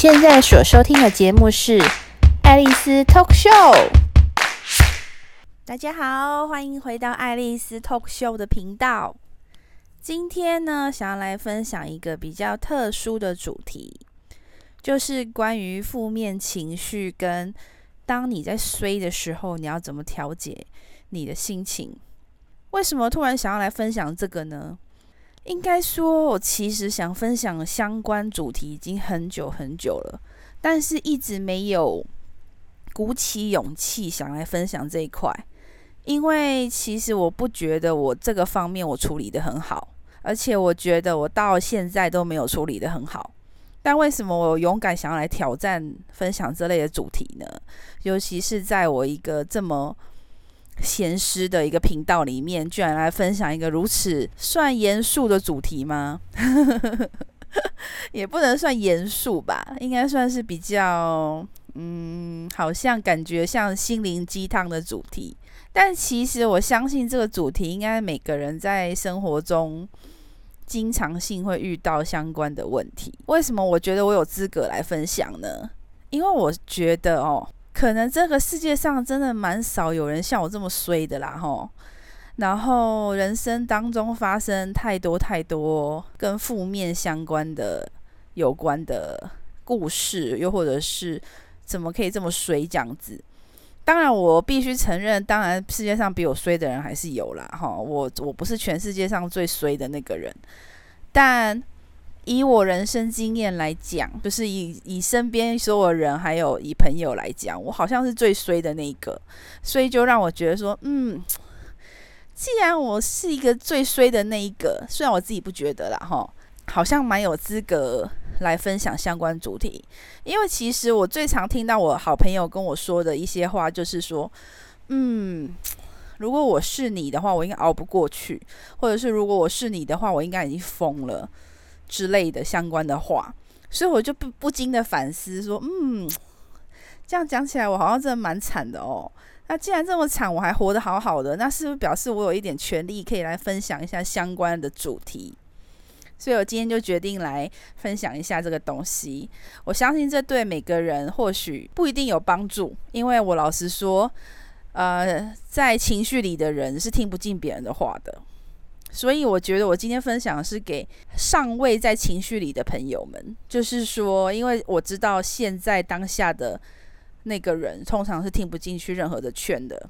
现在所收听的节目是《爱丽丝 Talk Show》。大家好，欢迎回到爱丽丝 Talk Show 的频道。今天呢，想要来分享一个比较特殊的主题，就是关于负面情绪跟当你在衰的时候，你要怎么调节你的心情？为什么突然想要来分享这个呢？应该说，我其实想分享相关主题已经很久很久了，但是一直没有鼓起勇气想来分享这一块，因为其实我不觉得我这个方面我处理得很好，而且我觉得我到现在都没有处理得很好。但为什么我勇敢想要来挑战分享这类的主题呢？尤其是在我一个这么闲适的一个频道里面，居然来分享一个如此算严肃的主题吗？也不能算严肃吧，应该算是比较，嗯，好像感觉像心灵鸡汤的主题。但其实我相信这个主题，应该每个人在生活中经常性会遇到相关的问题。为什么我觉得我有资格来分享呢？因为我觉得哦。可能这个世界上真的蛮少有人像我这么衰的啦，吼。然后人生当中发生太多太多跟负面相关的、有关的故事，又或者是怎么可以这么衰这样子。当然，我必须承认，当然世界上比我衰的人还是有啦，哈。我我不是全世界上最衰的那个人，但。以我人生经验来讲，就是以以身边所有人，还有以朋友来讲，我好像是最衰的那一个，所以就让我觉得说，嗯，既然我是一个最衰的那一个，虽然我自己不觉得啦，哈，好像蛮有资格来分享相关主题，因为其实我最常听到我好朋友跟我说的一些话，就是说，嗯，如果我是你的话，我应该熬不过去，或者是如果我是你的话，我应该已经疯了。之类的相关的话，所以我就不不禁的反思说，嗯，这样讲起来，我好像真的蛮惨的哦。那既然这么惨，我还活得好好的，那是不是表示我有一点权利可以来分享一下相关的主题？所以我今天就决定来分享一下这个东西。我相信这对每个人或许不一定有帮助，因为我老实说，呃，在情绪里的人是听不进别人的话的。所以我觉得我今天分享是给尚未在情绪里的朋友们，就是说，因为我知道现在当下的那个人通常是听不进去任何的劝的，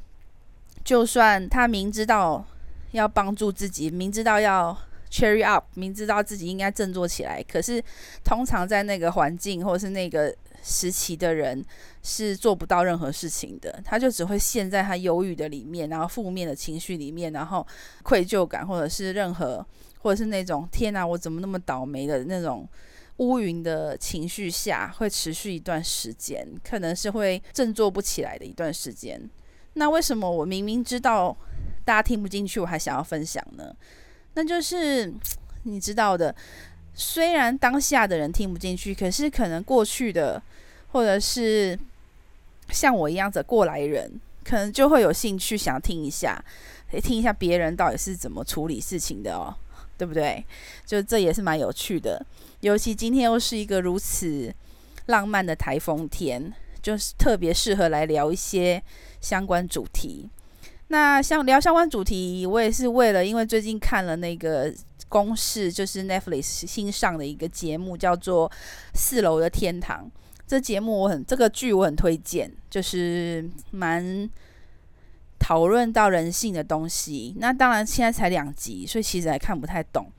就算他明知道要帮助自己，明知道要 cheer up，明知道自己应该振作起来，可是通常在那个环境或是那个。时期的人是做不到任何事情的，他就只会陷在他忧郁的里面，然后负面的情绪里面，然后愧疚感，或者是任何，或者是那种天哪，我怎么那么倒霉的那种乌云的情绪下，会持续一段时间，可能是会振作不起来的一段时间。那为什么我明明知道大家听不进去，我还想要分享呢？那就是 你知道的。虽然当下的人听不进去，可是可能过去的，或者是像我一样的过来人，可能就会有兴趣想听一下，听一下别人到底是怎么处理事情的哦，对不对？就这也是蛮有趣的。尤其今天又是一个如此浪漫的台风天，就是特别适合来聊一些相关主题。那像聊相关主题，我也是为了，因为最近看了那个。公式就是 Netflix 新上的一个节目，叫做《四楼的天堂》。这节目我很，这个剧我很推荐，就是蛮讨论到人性的东西。那当然现在才两集，所以其实还看不太懂。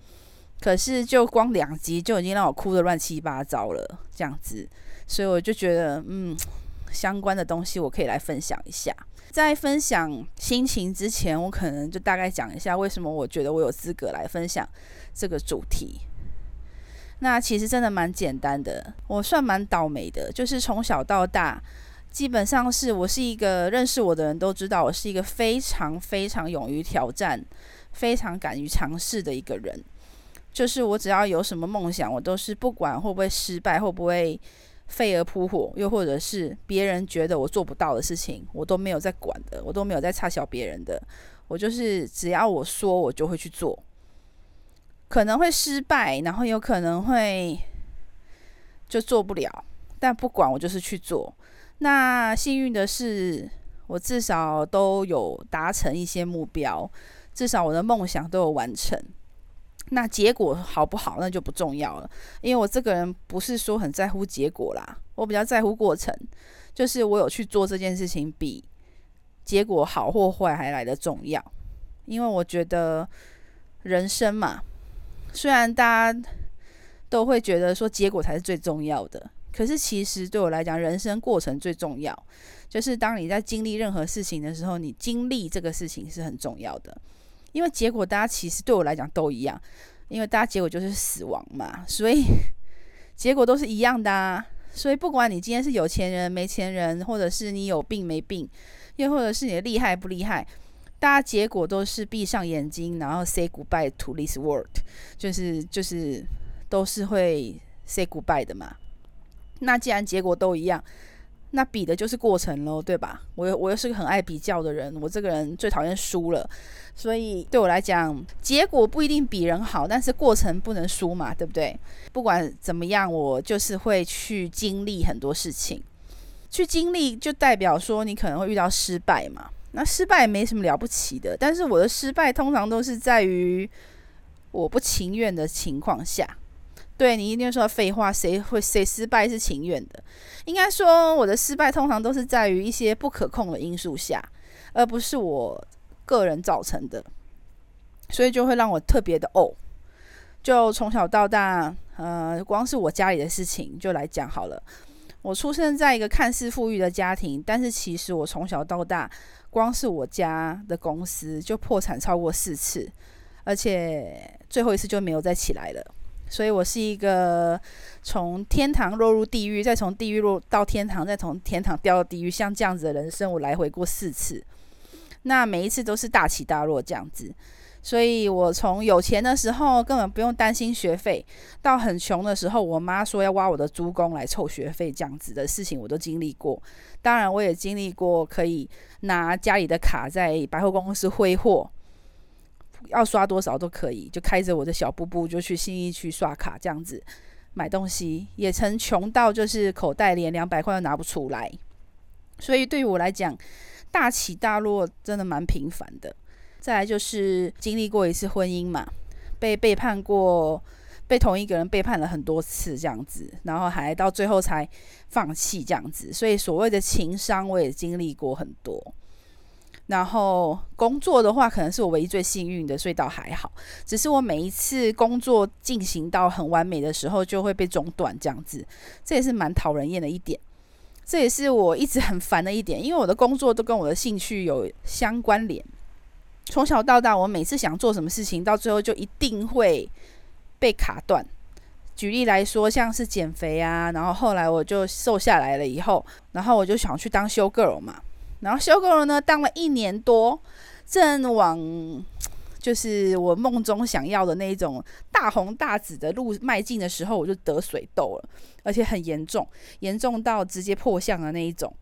可是就光两集就已经让我哭得乱七八糟了，这样子，所以我就觉得，嗯，相关的东西我可以来分享一下。在分享心情之前，我可能就大概讲一下为什么我觉得我有资格来分享这个主题。那其实真的蛮简单的，我算蛮倒霉的，就是从小到大，基本上是我是一个认识我的人都知道，我是一个非常非常勇于挑战、非常敢于尝试的一个人。就是我只要有什么梦想，我都是不管会不会失败，会不会。飞蛾扑火，又或者是别人觉得我做不到的事情，我都没有在管的，我都没有在差小别人的。我就是只要我说，我就会去做。可能会失败，然后有可能会就做不了，但不管，我就是去做。那幸运的是，我至少都有达成一些目标，至少我的梦想都有完成。那结果好不好，那就不重要了，因为我这个人不是说很在乎结果啦，我比较在乎过程，就是我有去做这件事情，比结果好或坏还来得重要。因为我觉得人生嘛，虽然大家都会觉得说结果才是最重要的。可是，其实对我来讲，人生过程最重要。就是当你在经历任何事情的时候，你经历这个事情是很重要的。因为结果，大家其实对我来讲都一样，因为大家结果就是死亡嘛，所以 结果都是一样的啊。所以不管你今天是有钱人、没钱人，或者是你有病没病，又或者是你厉害不厉害，大家结果都是闭上眼睛，然后 say goodbye to this world，就是就是都是会 say goodbye 的嘛。那既然结果都一样，那比的就是过程喽，对吧？我又我又是个很爱比较的人，我这个人最讨厌输了，所以对我来讲，结果不一定比人好，但是过程不能输嘛，对不对？不管怎么样，我就是会去经历很多事情，去经历就代表说你可能会遇到失败嘛。那失败没什么了不起的，但是我的失败通常都是在于我不情愿的情况下。对，你一定说废话，谁会谁失败是情愿的？应该说我的失败通常都是在于一些不可控的因素下，而不是我个人造成的，所以就会让我特别的哦。就从小到大，呃，光是我家里的事情就来讲好了。我出生在一个看似富裕的家庭，但是其实我从小到大，光是我家的公司就破产超过四次，而且最后一次就没有再起来了。所以我是一个从天堂落入地狱，再从地狱落到天堂，再从天堂掉到地狱，像这样子的人生，我来回过四次。那每一次都是大起大落这样子。所以我从有钱的时候根本不用担心学费，到很穷的时候，我妈说要挖我的猪公来凑学费这样子的事情，我都经历过。当然，我也经历过可以拿家里的卡在百货公司挥霍。要刷多少都可以，就开着我的小布布就去信义区刷卡，这样子买东西，也曾穷到就是口袋连两百块都拿不出来。所以对于我来讲，大起大落真的蛮频繁的。再来就是经历过一次婚姻嘛，被背叛过，被同一个人背叛了很多次这样子，然后还到最后才放弃这样子。所以所谓的情商，我也经历过很多。然后工作的话，可能是我唯一最幸运的，所以倒还好。只是我每一次工作进行到很完美的时候，就会被中断这样子，这也是蛮讨人厌的一点。这也是我一直很烦的一点，因为我的工作都跟我的兴趣有相关联。从小到大，我每次想做什么事情，到最后就一定会被卡断。举例来说，像是减肥啊，然后后来我就瘦下来了以后，然后我就想去当修 girl 嘛。然后修够了呢，当了一年多，正往 就是我梦中想要的那一种大红大紫的路迈进的时候，我就得水痘了，而且很严重，严重到直接破相的那一种。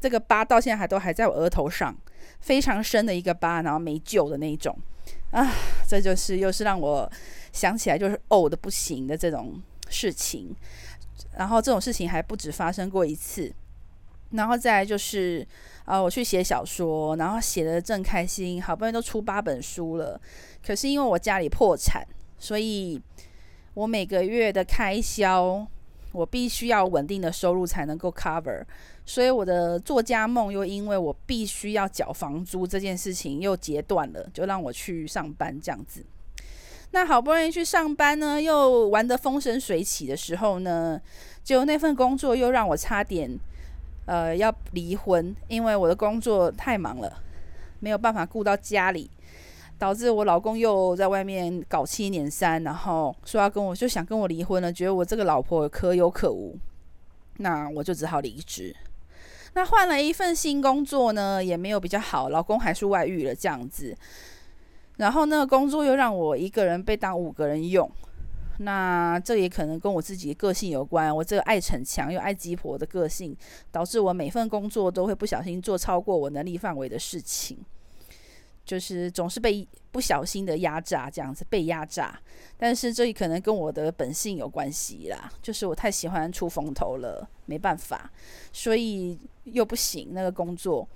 这个疤到现在还都还在我额头上，非常深的一个疤，然后没救的那一种。啊，这就是又是让我想起来就是呕的不行的这种事情。然后这种事情还不止发生过一次。然后再来就是，啊、我去写小说，然后写得正开心，好不容易都出八本书了。可是因为我家里破产，所以我每个月的开销，我必须要稳定的收入才能够 cover。所以我的作家梦又因为我必须要缴房租这件事情又截断了，就让我去上班这样子。那好不容易去上班呢，又玩得风生水起的时候呢，就那份工作又让我差点。呃，要离婚，因为我的工作太忙了，没有办法顾到家里，导致我老公又在外面搞七捻三，然后说要跟我，就想跟我离婚了，觉得我这个老婆可有可无，那我就只好离职。那换了一份新工作呢，也没有比较好，老公还是外遇了这样子，然后那个工作又让我一个人被当五个人用。那这也可能跟我自己的个性有关，我这个爱逞强又爱鸡婆的个性，导致我每份工作都会不小心做超过我能力范围的事情，就是总是被不小心的压榨，这样子被压榨。但是这也可能跟我的本性有关系啦，就是我太喜欢出风头了，没办法，所以又不行那个工作。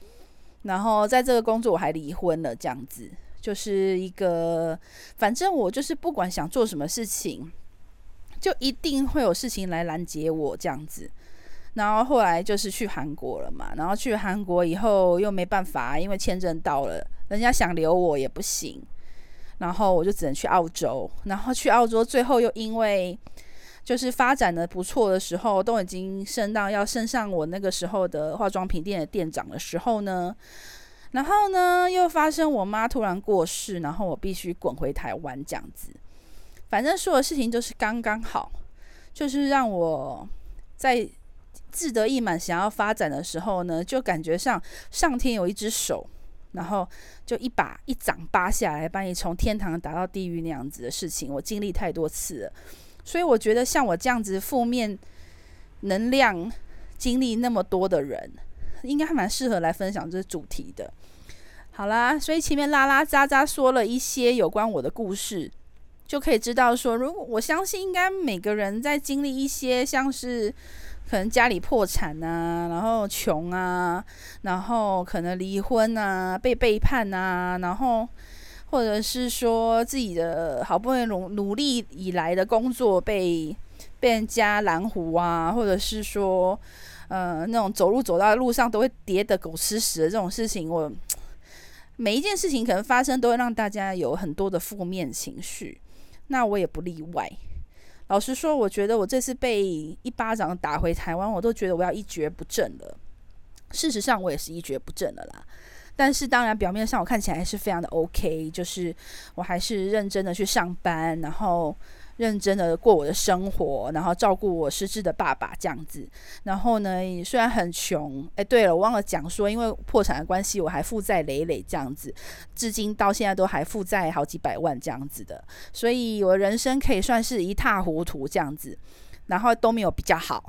然后在这个工作我还离婚了，这样子就是一个，反正我就是不管想做什么事情，就一定会有事情来拦截我这样子。然后后来就是去韩国了嘛，然后去韩国以后又没办法，因为签证到了。人家想留我也不行，然后我就只能去澳洲。然后去澳洲，最后又因为就是发展的不错的时候，都已经升到要升上我那个时候的化妆品店的店长的时候呢，然后呢又发生我妈突然过世，然后我必须滚回台湾这样子。反正所有事情都是刚刚好，就是让我在志得意满想要发展的时候呢，就感觉上上天有一只手。然后就一把一掌扒下来，把你从天堂打到地狱那样子的事情，我经历太多次了，所以我觉得像我这样子负面能量经历那么多的人，应该还蛮适合来分享这主题的。好啦，所以前面拉拉杂杂说了一些有关我的故事，就可以知道说，如果我相信，应该每个人在经历一些像是。可能家里破产啊，然后穷啊，然后可能离婚啊，被背叛啊，然后或者是说自己的好不容易努努力以来的工作被被人家拦胡啊，或者是说呃那种走路走到路上都会跌得狗吃屎的这种事情，我 每一件事情可能发生都会让大家有很多的负面情绪，那我也不例外。老实说，我觉得我这次被一巴掌打回台湾，我都觉得我要一蹶不振了。事实上，我也是一蹶不振了啦。但是，当然表面上我看起来还是非常的 OK，就是我还是认真的去上班，然后。认真的过我的生活，然后照顾我失智的爸爸这样子。然后呢，虽然很穷，哎，对了，我忘了讲说，因为破产的关系，我还负债累累这样子，至今到现在都还负债好几百万这样子的。所以，我人生可以算是一塌糊涂这样子，然后都没有比较好。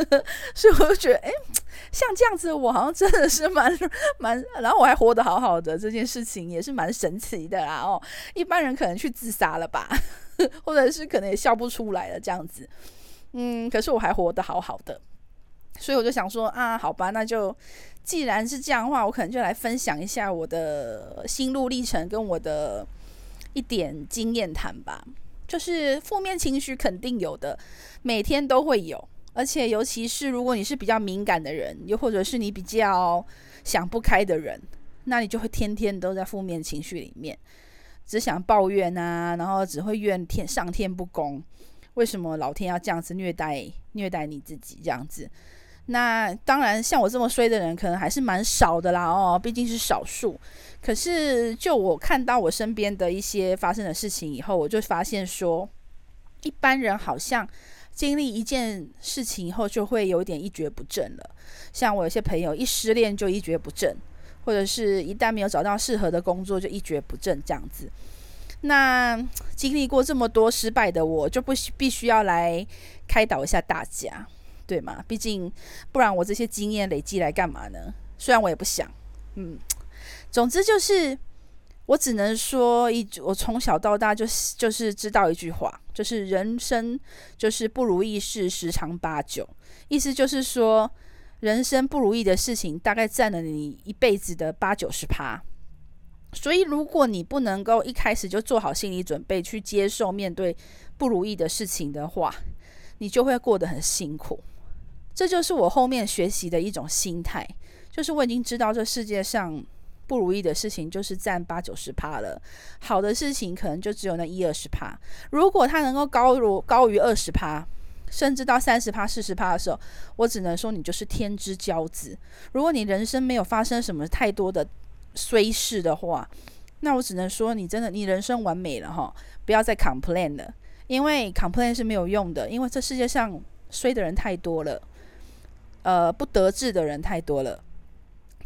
所以我就觉得，哎，像这样子，我好像真的是蛮 蛮，然后我还活得好好的，这件事情也是蛮神奇的啦。哦，一般人可能去自杀了吧。或者是可能也笑不出来了这样子，嗯，可是我还活得好好的，所以我就想说啊，好吧，那就既然是这样的话，我可能就来分享一下我的心路历程跟我的一点经验谈吧。就是负面情绪肯定有的，每天都会有，而且尤其是如果你是比较敏感的人，又或者是你比较想不开的人，那你就会天天都在负面情绪里面。只想抱怨啊，然后只会怨天上天不公，为什么老天要这样子虐待虐待你自己这样子？那当然，像我这么衰的人，可能还是蛮少的啦哦，毕竟是少数。可是，就我看到我身边的一些发生的事情以后，我就发现说，一般人好像经历一件事情以后，就会有点一蹶不振了。像我有些朋友一失恋就一蹶不振。或者是一旦没有找到适合的工作，就一蹶不振这样子。那经历过这么多失败的我，就不必须要来开导一下大家，对吗？毕竟不然我这些经验累积来干嘛呢？虽然我也不想，嗯，总之就是我只能说一，我从小到大就是就是知道一句话，就是人生就是不如意事十常八九，意思就是说。人生不如意的事情，大概占了你一辈子的八九十趴。所以，如果你不能够一开始就做好心理准备去接受面对不如意的事情的话，你就会过得很辛苦。这就是我后面学习的一种心态，就是我已经知道这世界上不如意的事情就是占八九十趴了，好的事情可能就只有那一二十趴。如果它能够高如高于二十趴。甚至到三十趴、四十趴的时候，我只能说你就是天之骄子。如果你人生没有发生什么太多的衰事的话，那我只能说你真的你人生完美了哈！不要再 complain 了，因为 complain 是没有用的，因为这世界上衰的人太多了，呃，不得志的人太多了，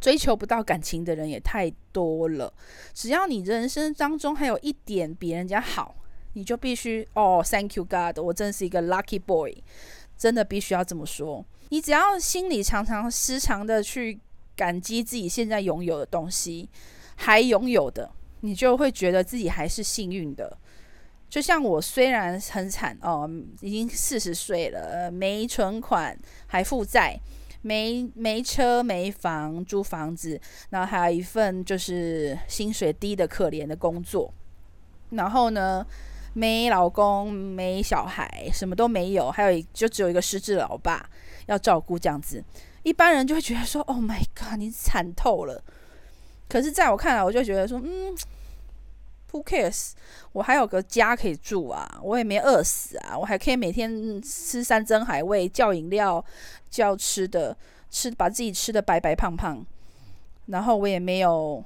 追求不到感情的人也太多了。只要你人生当中还有一点比人家好。你就必须哦，Thank you God，我真是一个 lucky boy，真的必须要这么说。你只要心里常常时常的去感激自己现在拥有的东西，还拥有的，你就会觉得自己还是幸运的。就像我虽然很惨哦，已经四十岁了，没存款，还负债，没没车没房，租房子，然后还有一份就是薪水低的可怜的工作，然后呢，没老公，没小孩，什么都没有，还有就只有一个失智老爸要照顾，这样子，一般人就会觉得说：“Oh my God，你惨透了。”可是在我看来，我就觉得说：“嗯。” Who cares？我还有个家可以住啊，我也没饿死啊，我还可以每天吃山珍海味，叫饮料，叫吃的，吃把自己吃得白白胖胖，然后我也没有，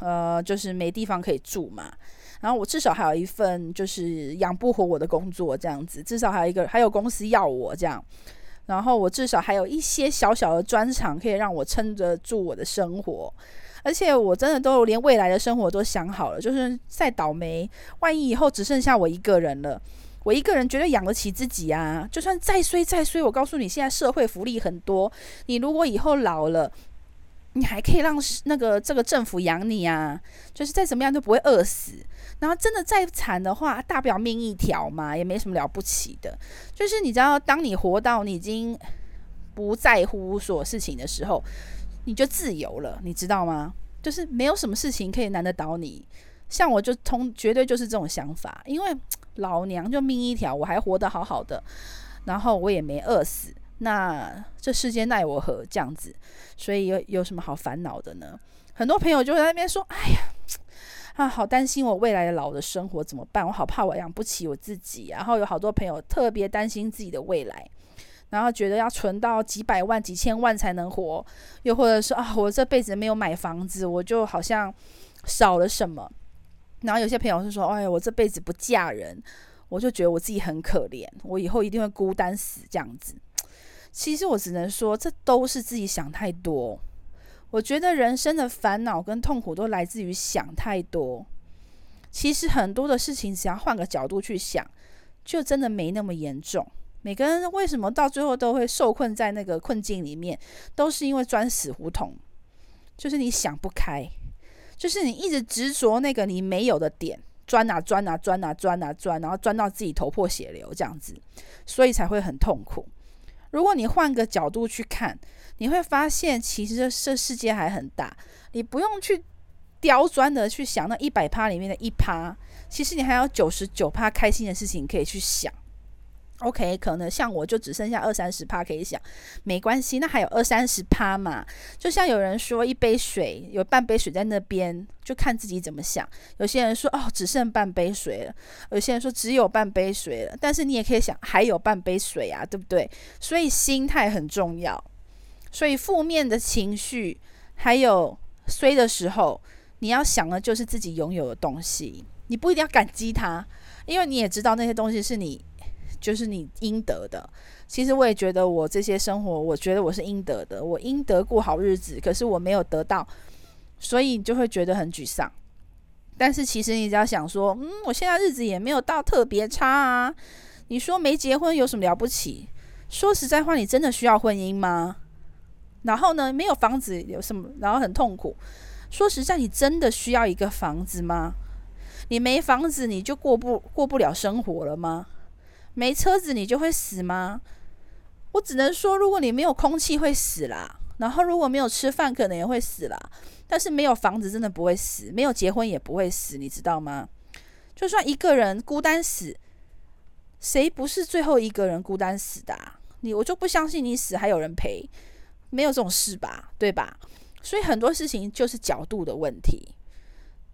呃，就是没地方可以住嘛。然后我至少还有一份就是养不活我的工作，这样子，至少还有一个还有公司要我这样，然后我至少还有一些小小的专长可以让我撑得住我的生活。而且我真的都连未来的生活都想好了，就是再倒霉，万一以后只剩下我一个人了，我一个人绝对养得起自己啊！就算再衰再衰，我告诉你，现在社会福利很多，你如果以后老了，你还可以让那个这个政府养你啊，就是再怎么样都不会饿死。然后真的再惨的话，大不了命一条嘛，也没什么了不起的。就是你知道，当你活到你已经不在乎所有事情的时候。你就自由了，你知道吗？就是没有什么事情可以难得倒你。像我就通绝对就是这种想法，因为老娘就命一条，我还活得好好的，然后我也没饿死，那这世间奈我何这样子？所以有有什么好烦恼的呢？很多朋友就在那边说：“哎呀，啊，好担心我未来的老的生活怎么办？我好怕我养不起我自己。”然后有好多朋友特别担心自己的未来。然后觉得要存到几百万、几千万才能活，又或者说啊，我这辈子没有买房子，我就好像少了什么。然后有些朋友是说，哎呀，我这辈子不嫁人，我就觉得我自己很可怜，我以后一定会孤单死这样子。其实我只能说，这都是自己想太多。我觉得人生的烦恼跟痛苦都来自于想太多。其实很多的事情，只要换个角度去想，就真的没那么严重。每个人为什么到最后都会受困在那个困境里面，都是因为钻死胡同，就是你想不开，就是你一直执着那个你没有的点，钻啊钻啊钻啊钻啊钻，然后钻到自己头破血流这样子，所以才会很痛苦。如果你换个角度去看，你会发现其实这这世界还很大，你不用去刁钻的去想那一百趴里面的一趴，其实你还有九十九趴开心的事情可以去想。OK，可能像我就只剩下二三十趴可以想，没关系，那还有二三十趴嘛。就像有人说，一杯水有半杯水在那边，就看自己怎么想。有些人说哦，只剩半杯水了；有些人说只有半杯水了。但是你也可以想，还有半杯水啊，对不对？所以心态很重要。所以负面的情绪还有衰的时候，你要想的就是自己拥有的东西，你不一定要感激它，因为你也知道那些东西是你。就是你应得的。其实我也觉得，我这些生活，我觉得我是应得的，我应得过好日子。可是我没有得到，所以你就会觉得很沮丧。但是其实你只要想说，嗯，我现在日子也没有到特别差啊。你说没结婚有什么了不起？说实在话，你真的需要婚姻吗？然后呢，没有房子有什么？然后很痛苦。说实在，你真的需要一个房子吗？你没房子，你就过不过不了生活了吗？没车子你就会死吗？我只能说，如果你没有空气会死啦，然后如果没有吃饭可能也会死啦。但是没有房子真的不会死，没有结婚也不会死，你知道吗？就算一个人孤单死，谁不是最后一个人孤单死的啊？你我就不相信你死还有人陪，没有这种事吧？对吧？所以很多事情就是角度的问题。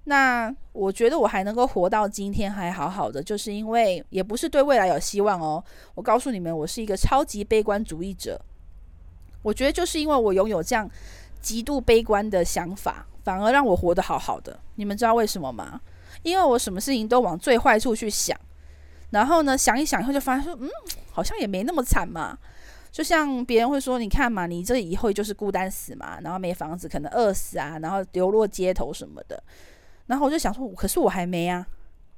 那我觉得我还能够活到今天还好好的，就是因为也不是对未来有希望哦。我告诉你们，我是一个超级悲观主义者。我觉得就是因为我拥有这样极度悲观的想法，反而让我活得好好的。你们知道为什么吗？因为我什么事情都往最坏处去想，然后呢，想一想以后就发现说，嗯，好像也没那么惨嘛。就像别人会说，你看嘛，你这以后就是孤单死嘛，然后没房子，可能饿死啊，然后流落街头什么的。然后我就想说，可是我还没啊，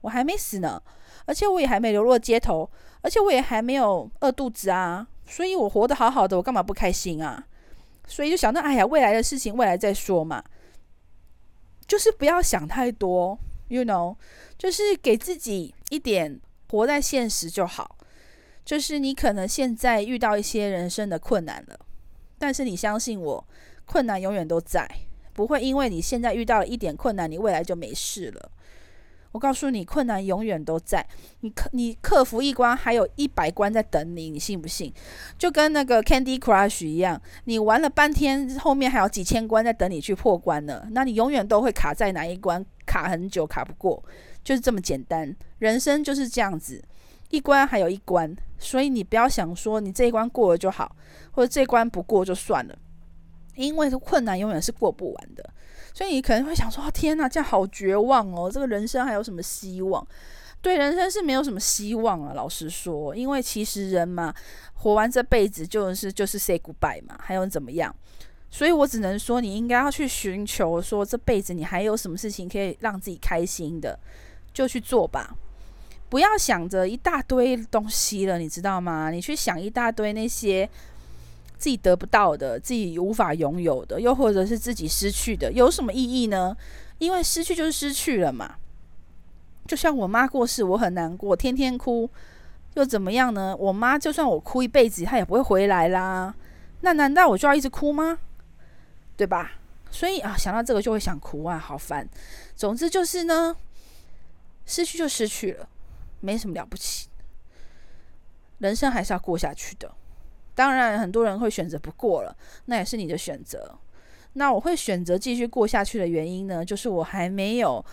我还没死呢，而且我也还没流落街头，而且我也还没有饿肚子啊，所以我活得好好的，我干嘛不开心啊？所以就想到，哎呀，未来的事情未来再说嘛。就是不要想太多，you know，就是给自己一点活在现实就好。就是你可能现在遇到一些人生的困难了，但是你相信我，困难永远都在，不会因为你现在遇到了一点困难，你未来就没事了。我告诉你，困难永远都在。你克你克服一关，还有一百关在等你，你信不信？就跟那个 Candy Crush 一样，你玩了半天，后面还有几千关在等你去破关呢。那你永远都会卡在哪一关，卡很久，卡不过，就是这么简单。人生就是这样子，一关还有一关，所以你不要想说你这一关过了就好，或者这关不过就算了，因为困难永远是过不完的。所以你可能会想说：“天哪，这样好绝望哦！这个人生还有什么希望？”对，人生是没有什么希望啊。老实说，因为其实人嘛，活完这辈子就是就是 say goodbye 嘛，还有怎么样？所以我只能说，你应该要去寻求说，这辈子你还有什么事情可以让自己开心的，就去做吧。不要想着一大堆东西了，你知道吗？你去想一大堆那些。自己得不到的，自己无法拥有的，又或者是自己失去的，有什么意义呢？因为失去就是失去了嘛。就像我妈过世，我很难过，天天哭，又怎么样呢？我妈就算我哭一辈子，她也不会回来啦。那难道我就要一直哭吗？对吧？所以啊，想到这个就会想哭啊，好烦。总之就是呢，失去就失去了，没什么了不起，人生还是要过下去的。当然，很多人会选择不过了，那也是你的选择。那我会选择继续过下去的原因呢，就是我还没有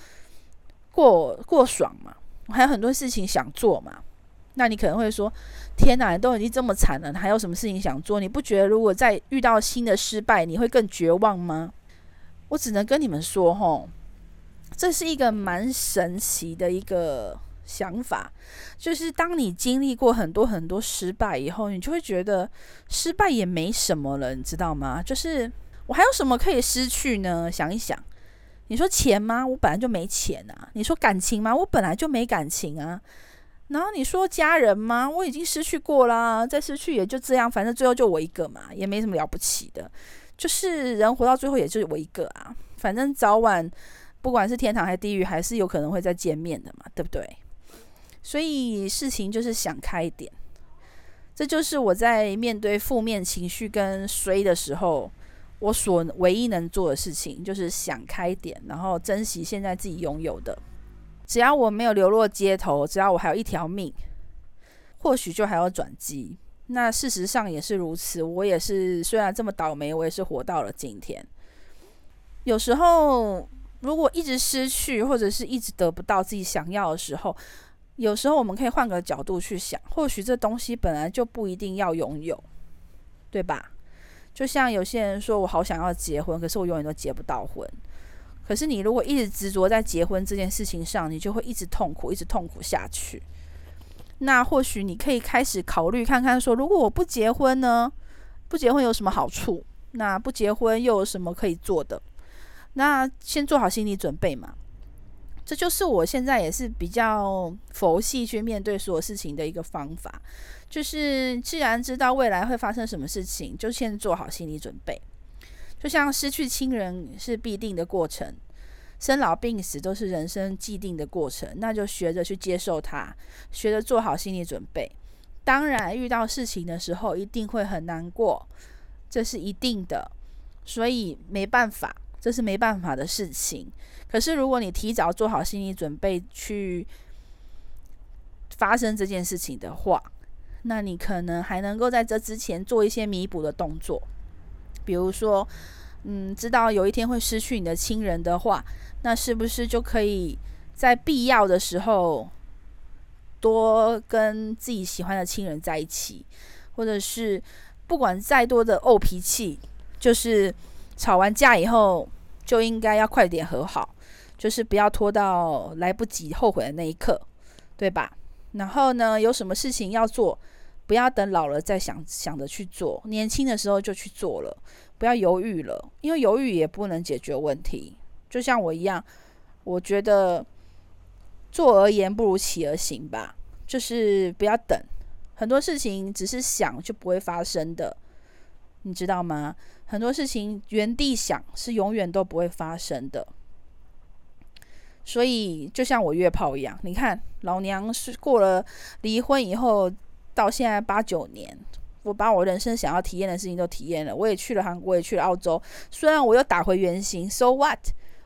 过过爽嘛，我还有很多事情想做嘛。那你可能会说：“天哪，都已经这么惨了，还有什么事情想做？你不觉得如果再遇到新的失败，你会更绝望吗？”我只能跟你们说，吼，这是一个蛮神奇的一个。想法就是，当你经历过很多很多失败以后，你就会觉得失败也没什么了，你知道吗？就是我还有什么可以失去呢？想一想，你说钱吗？我本来就没钱啊。你说感情吗？我本来就没感情啊。然后你说家人吗？我已经失去过啦，再失去也就这样，反正最后就我一个嘛，也没什么了不起的。就是人活到最后也就我一个啊，反正早晚不管是天堂还是地狱，还是有可能会再见面的嘛，对不对？所以事情就是想开一点，这就是我在面对负面情绪跟衰的时候，我所唯一能做的事情，就是想开点，然后珍惜现在自己拥有的。只要我没有流落街头，只要我还有一条命，或许就还有转机。那事实上也是如此，我也是虽然这么倒霉，我也是活到了今天。有时候如果一直失去，或者是一直得不到自己想要的时候，有时候我们可以换个角度去想，或许这东西本来就不一定要拥有，对吧？就像有些人说，我好想要结婚，可是我永远都结不到婚。可是你如果一直执着在结婚这件事情上，你就会一直痛苦，一直痛苦下去。那或许你可以开始考虑看看，说如果我不结婚呢？不结婚有什么好处？那不结婚又有什么可以做的？那先做好心理准备嘛。这就是我现在也是比较佛系去面对所有事情的一个方法，就是既然知道未来会发生什么事情，就先做好心理准备。就像失去亲人是必定的过程，生老病死都是人生既定的过程，那就学着去接受它，学着做好心理准备。当然，遇到事情的时候一定会很难过，这是一定的，所以没办法。这是没办法的事情。可是，如果你提早做好心理准备去发生这件事情的话，那你可能还能够在这之前做一些弥补的动作。比如说，嗯，知道有一天会失去你的亲人的话，那是不是就可以在必要的时候多跟自己喜欢的亲人在一起？或者是不管再多的怄脾气，就是。吵完架以后就应该要快点和好，就是不要拖到来不及后悔的那一刻，对吧？然后呢，有什么事情要做，不要等老了再想想着去做，年轻的时候就去做了，不要犹豫了，因为犹豫也不能解决问题。就像我一样，我觉得坐而言不如起而行吧，就是不要等，很多事情只是想就不会发生的。你知道吗？很多事情原地想是永远都不会发生的。所以就像我约炮一样，你看老娘是过了离婚以后到现在八九年，我把我人生想要体验的事情都体验了。我也去了韩国，也去了澳洲，虽然我又打回原形，so what？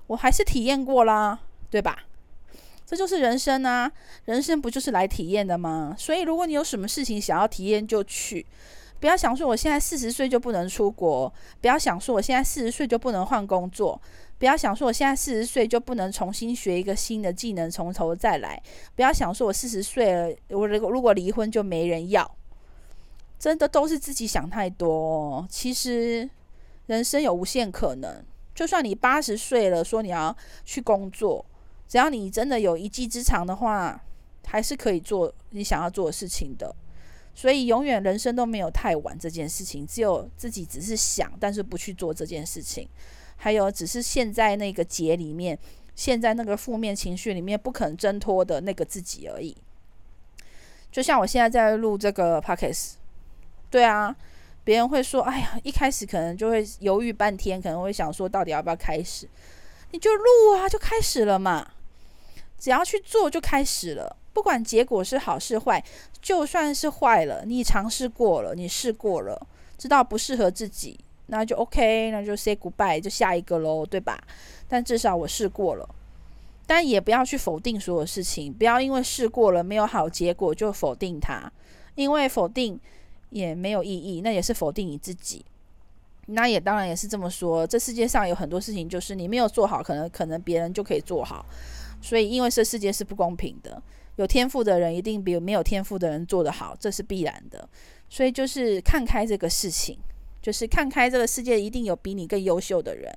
我还是体验过啦，对吧？这就是人生啊，人生不就是来体验的吗？所以如果你有什么事情想要体验，就去。不要想说我现在四十岁就不能出国，不要想说我现在四十岁就不能换工作，不要想说我现在四十岁就不能重新学一个新的技能，从头再来。不要想说我四十岁了，我如果如果离婚就没人要，真的都是自己想太多。其实人生有无限可能，就算你八十岁了，说你要去工作，只要你真的有一技之长的话，还是可以做你想要做的事情的。所以永远人生都没有太晚这件事情，只有自己只是想，但是不去做这件事情，还有只是陷在那个结里面，陷在那个负面情绪里面不肯挣脱的那个自己而已。就像我现在在录这个 podcast，对啊，别人会说：“哎呀，一开始可能就会犹豫半天，可能会想说到底要不要开始？”你就录啊，就开始了嘛，只要去做就开始了。不管结果是好是坏，就算是坏了，你尝试过了，你试过了，知道不适合自己，那就 OK，那就 say goodbye，就下一个喽，对吧？但至少我试过了，但也不要去否定所有事情，不要因为试过了没有好结果就否定它，因为否定也没有意义，那也是否定你自己。那也当然也是这么说，这世界上有很多事情就是你没有做好，可能可能别人就可以做好，所以因为这世界是不公平的。有天赋的人一定比没有天赋的人做得好，这是必然的。所以就是看开这个事情，就是看开这个世界一定有比你更优秀的人，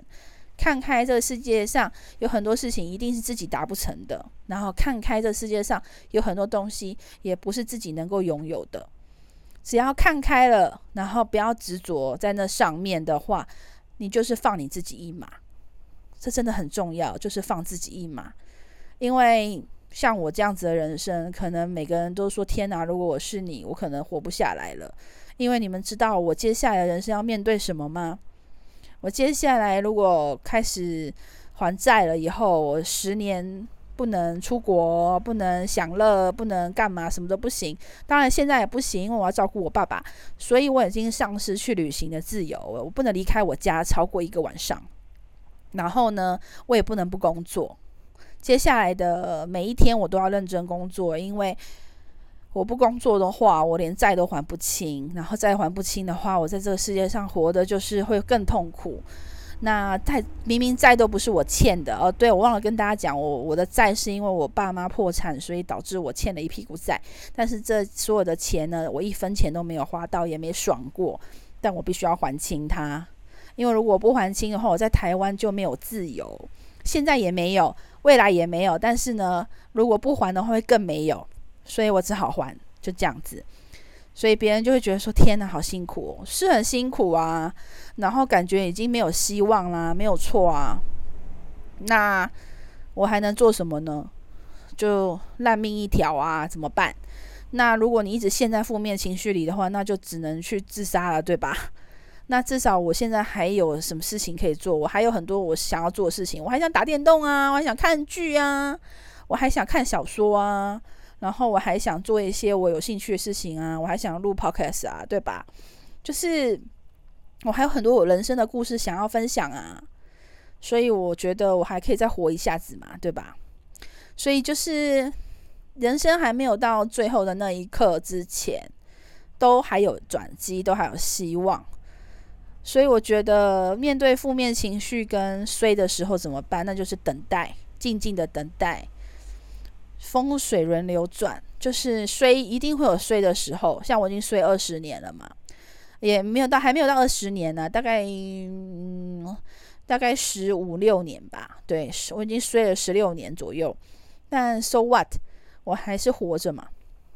看开这个世界上有很多事情一定是自己达不成的，然后看开这世界上有很多东西也不是自己能够拥有的。只要看开了，然后不要执着在那上面的话，你就是放你自己一马。这真的很重要，就是放自己一马，因为。像我这样子的人生，可能每个人都说：“天哪！如果我是你，我可能活不下来了。”因为你们知道我接下来的人生要面对什么吗？我接下来如果开始还债了以后，我十年不能出国，不能享乐，不能干嘛，什么都不行。当然现在也不行，因为我要照顾我爸爸，所以我已经丧失去旅行的自由了。我不能离开我家超过一个晚上，然后呢，我也不能不工作。接下来的每一天，我都要认真工作，因为我不工作的话，我连债都还不清。然后再还不清的话，我在这个世界上活的就是会更痛苦。那债明明债都不是我欠的哦，对，我忘了跟大家讲，我我的债是因为我爸妈破产，所以导致我欠了一屁股债。但是这所有的钱呢，我一分钱都没有花到，也没爽过。但我必须要还清它，因为如果不还清的话，我在台湾就没有自由。现在也没有。未来也没有，但是呢，如果不还的话，会更没有，所以我只好还，就这样子。所以别人就会觉得说：“天哪，好辛苦，是很辛苦啊。”然后感觉已经没有希望啦，没有错啊。那我还能做什么呢？就烂命一条啊，怎么办？那如果你一直陷在负面情绪里的话，那就只能去自杀了，对吧？那至少我现在还有什么事情可以做？我还有很多我想要做的事情，我还想打电动啊，我还想看剧啊，我还想看小说啊，然后我还想做一些我有兴趣的事情啊，我还想录 podcast 啊，对吧？就是我还有很多我人生的故事想要分享啊，所以我觉得我还可以再活一下子嘛，对吧？所以就是人生还没有到最后的那一刻之前，都还有转机，都还有希望。所以我觉得，面对负面情绪跟衰的时候怎么办？那就是等待，静静的等待，风水轮流转，就是衰一定会有衰的时候。像我已经衰二十年了嘛，也没有到，还没有到二十年呢，大概嗯，大概十五六年吧。对，我已经衰了十六年左右。但 so what？我还是活着嘛。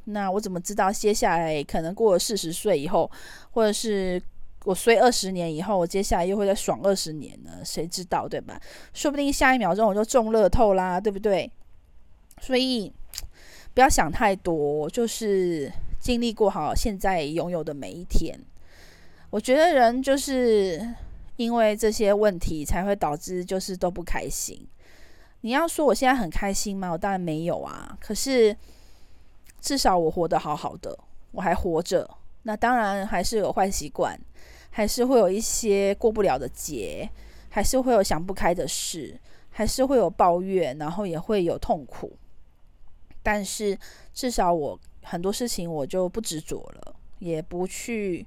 那我怎么知道接下来可能过了四十岁以后，或者是？我衰二十年以后，我接下来又会再爽二十年呢？谁知道，对吧？说不定下一秒钟我就中乐透啦，对不对？所以不要想太多，就是经历过好现在拥有的每一天。我觉得人就是因为这些问题才会导致就是都不开心。你要说我现在很开心吗？我当然没有啊。可是至少我活得好好的，我还活着。那当然还是有坏习惯，还是会有一些过不了的节，还是会有想不开的事，还是会有抱怨，然后也会有痛苦。但是至少我很多事情我就不执着了，也不去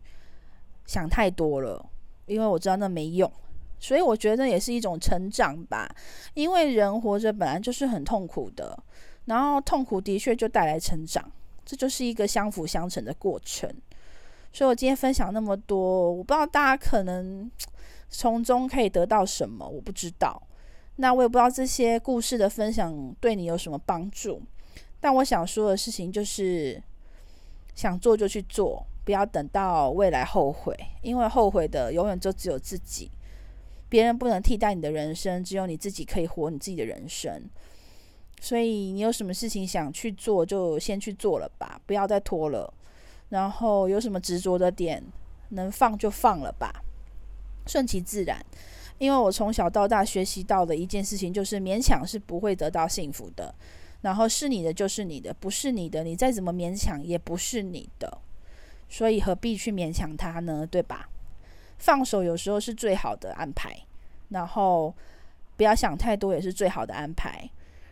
想太多了，因为我知道那没用。所以我觉得也是一种成长吧，因为人活着本来就是很痛苦的，然后痛苦的确就带来成长，这就是一个相辅相成的过程。所以我今天分享那么多，我不知道大家可能从中可以得到什么，我不知道。那我也不知道这些故事的分享对你有什么帮助。但我想说的事情就是，想做就去做，不要等到未来后悔，因为后悔的永远就只有自己。别人不能替代你的人生，只有你自己可以活你自己的人生。所以你有什么事情想去做，就先去做了吧，不要再拖了。然后有什么执着的点，能放就放了吧，顺其自然。因为我从小到大学习到的一件事情，就是勉强是不会得到幸福的。然后是你的就是你的，不是你的，你再怎么勉强也不是你的。所以何必去勉强他呢？对吧？放手有时候是最好的安排，然后不要想太多也是最好的安排，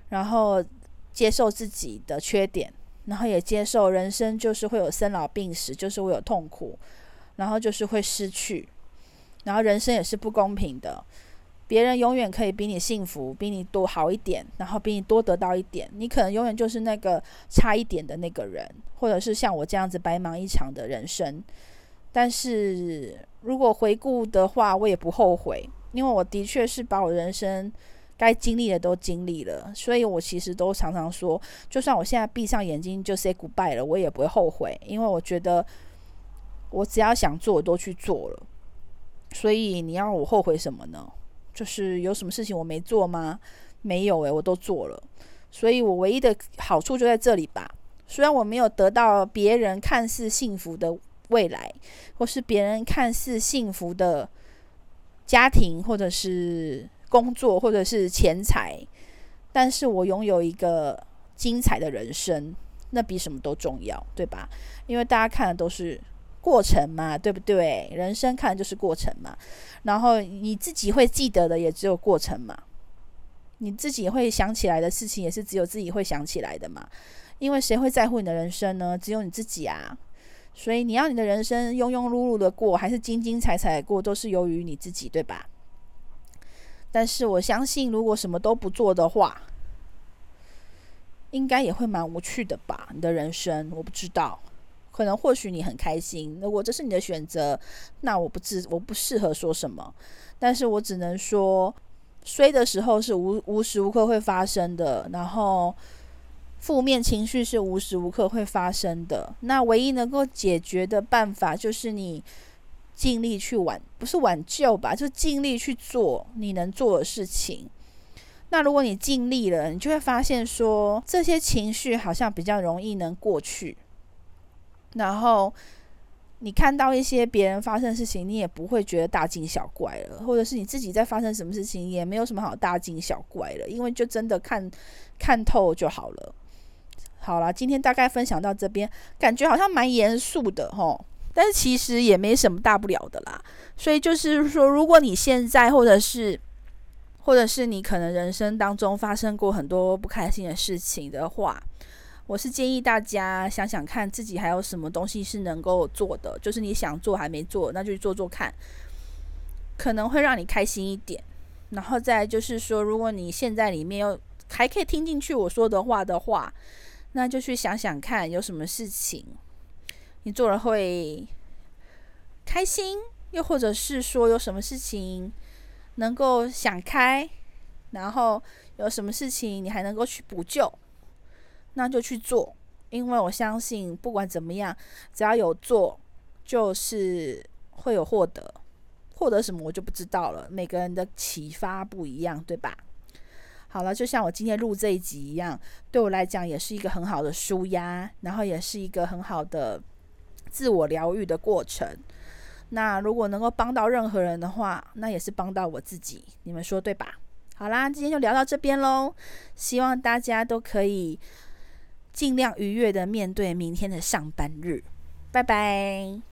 然后接受自己的缺点，然后也接受人生就是会有生老病死，就是会有痛苦，然后就是会失去，然后人生也是不公平的，别人永远可以比你幸福，比你多好一点，然后比你多得到一点，你可能永远就是那个差一点的那个人，或者是像我这样子白忙一场的人生，但是。如果回顾的话，我也不后悔，因为我的确是把我人生该经历的都经历了，所以我其实都常常说，就算我现在闭上眼睛就 say goodbye 了，我也不会后悔，因为我觉得我只要想做，我都去做了。所以你要我后悔什么呢？就是有什么事情我没做吗？没有诶，我都做了。所以我唯一的好处就在这里吧。虽然我没有得到别人看似幸福的。未来，或是别人看似幸福的家庭，或者是工作，或者是钱财，但是我拥有一个精彩的人生，那比什么都重要，对吧？因为大家看的都是过程嘛，对不对？人生看的就是过程嘛，然后你自己会记得的也只有过程嘛，你自己会想起来的事情也是只有自己会想起来的嘛，因为谁会在乎你的人生呢？只有你自己啊。所以你要你的人生庸庸碌碌的过，还是精精彩彩的过，都是由于你自己，对吧？但是我相信，如果什么都不做的话，应该也会蛮无趣的吧？你的人生，我不知道，可能或许你很开心，如果这是你的选择，那我不知我不适合说什么，但是我只能说，衰的时候是无无时无刻会发生的，然后。负面情绪是无时无刻会发生的，那唯一能够解决的办法就是你尽力去挽，不是挽救吧，就尽力去做你能做的事情。那如果你尽力了，你就会发现说，这些情绪好像比较容易能过去。然后你看到一些别人发生的事情，你也不会觉得大惊小怪了，或者是你自己在发生什么事情，也没有什么好大惊小怪了，因为就真的看看透就好了。好啦，今天大概分享到这边，感觉好像蛮严肃的齁，但是其实也没什么大不了的啦。所以就是说，如果你现在或者是，或者是你可能人生当中发生过很多不开心的事情的话，我是建议大家想想看自己还有什么东西是能够做的，就是你想做还没做，那就去做做看，可能会让你开心一点。然后再就是说，如果你现在里面又还可以听进去我说的话的话。那就去想想看，有什么事情你做了会开心，又或者是说有什么事情能够想开，然后有什么事情你还能够去补救，那就去做。因为我相信，不管怎么样，只要有做，就是会有获得。获得什么我就不知道了，每个人的启发不一样，对吧？好了，就像我今天录这一集一样，对我来讲也是一个很好的舒压，然后也是一个很好的自我疗愈的过程。那如果能够帮到任何人的话，那也是帮到我自己，你们说对吧？好啦，今天就聊到这边喽。希望大家都可以尽量愉悦的面对明天的上班日。拜拜。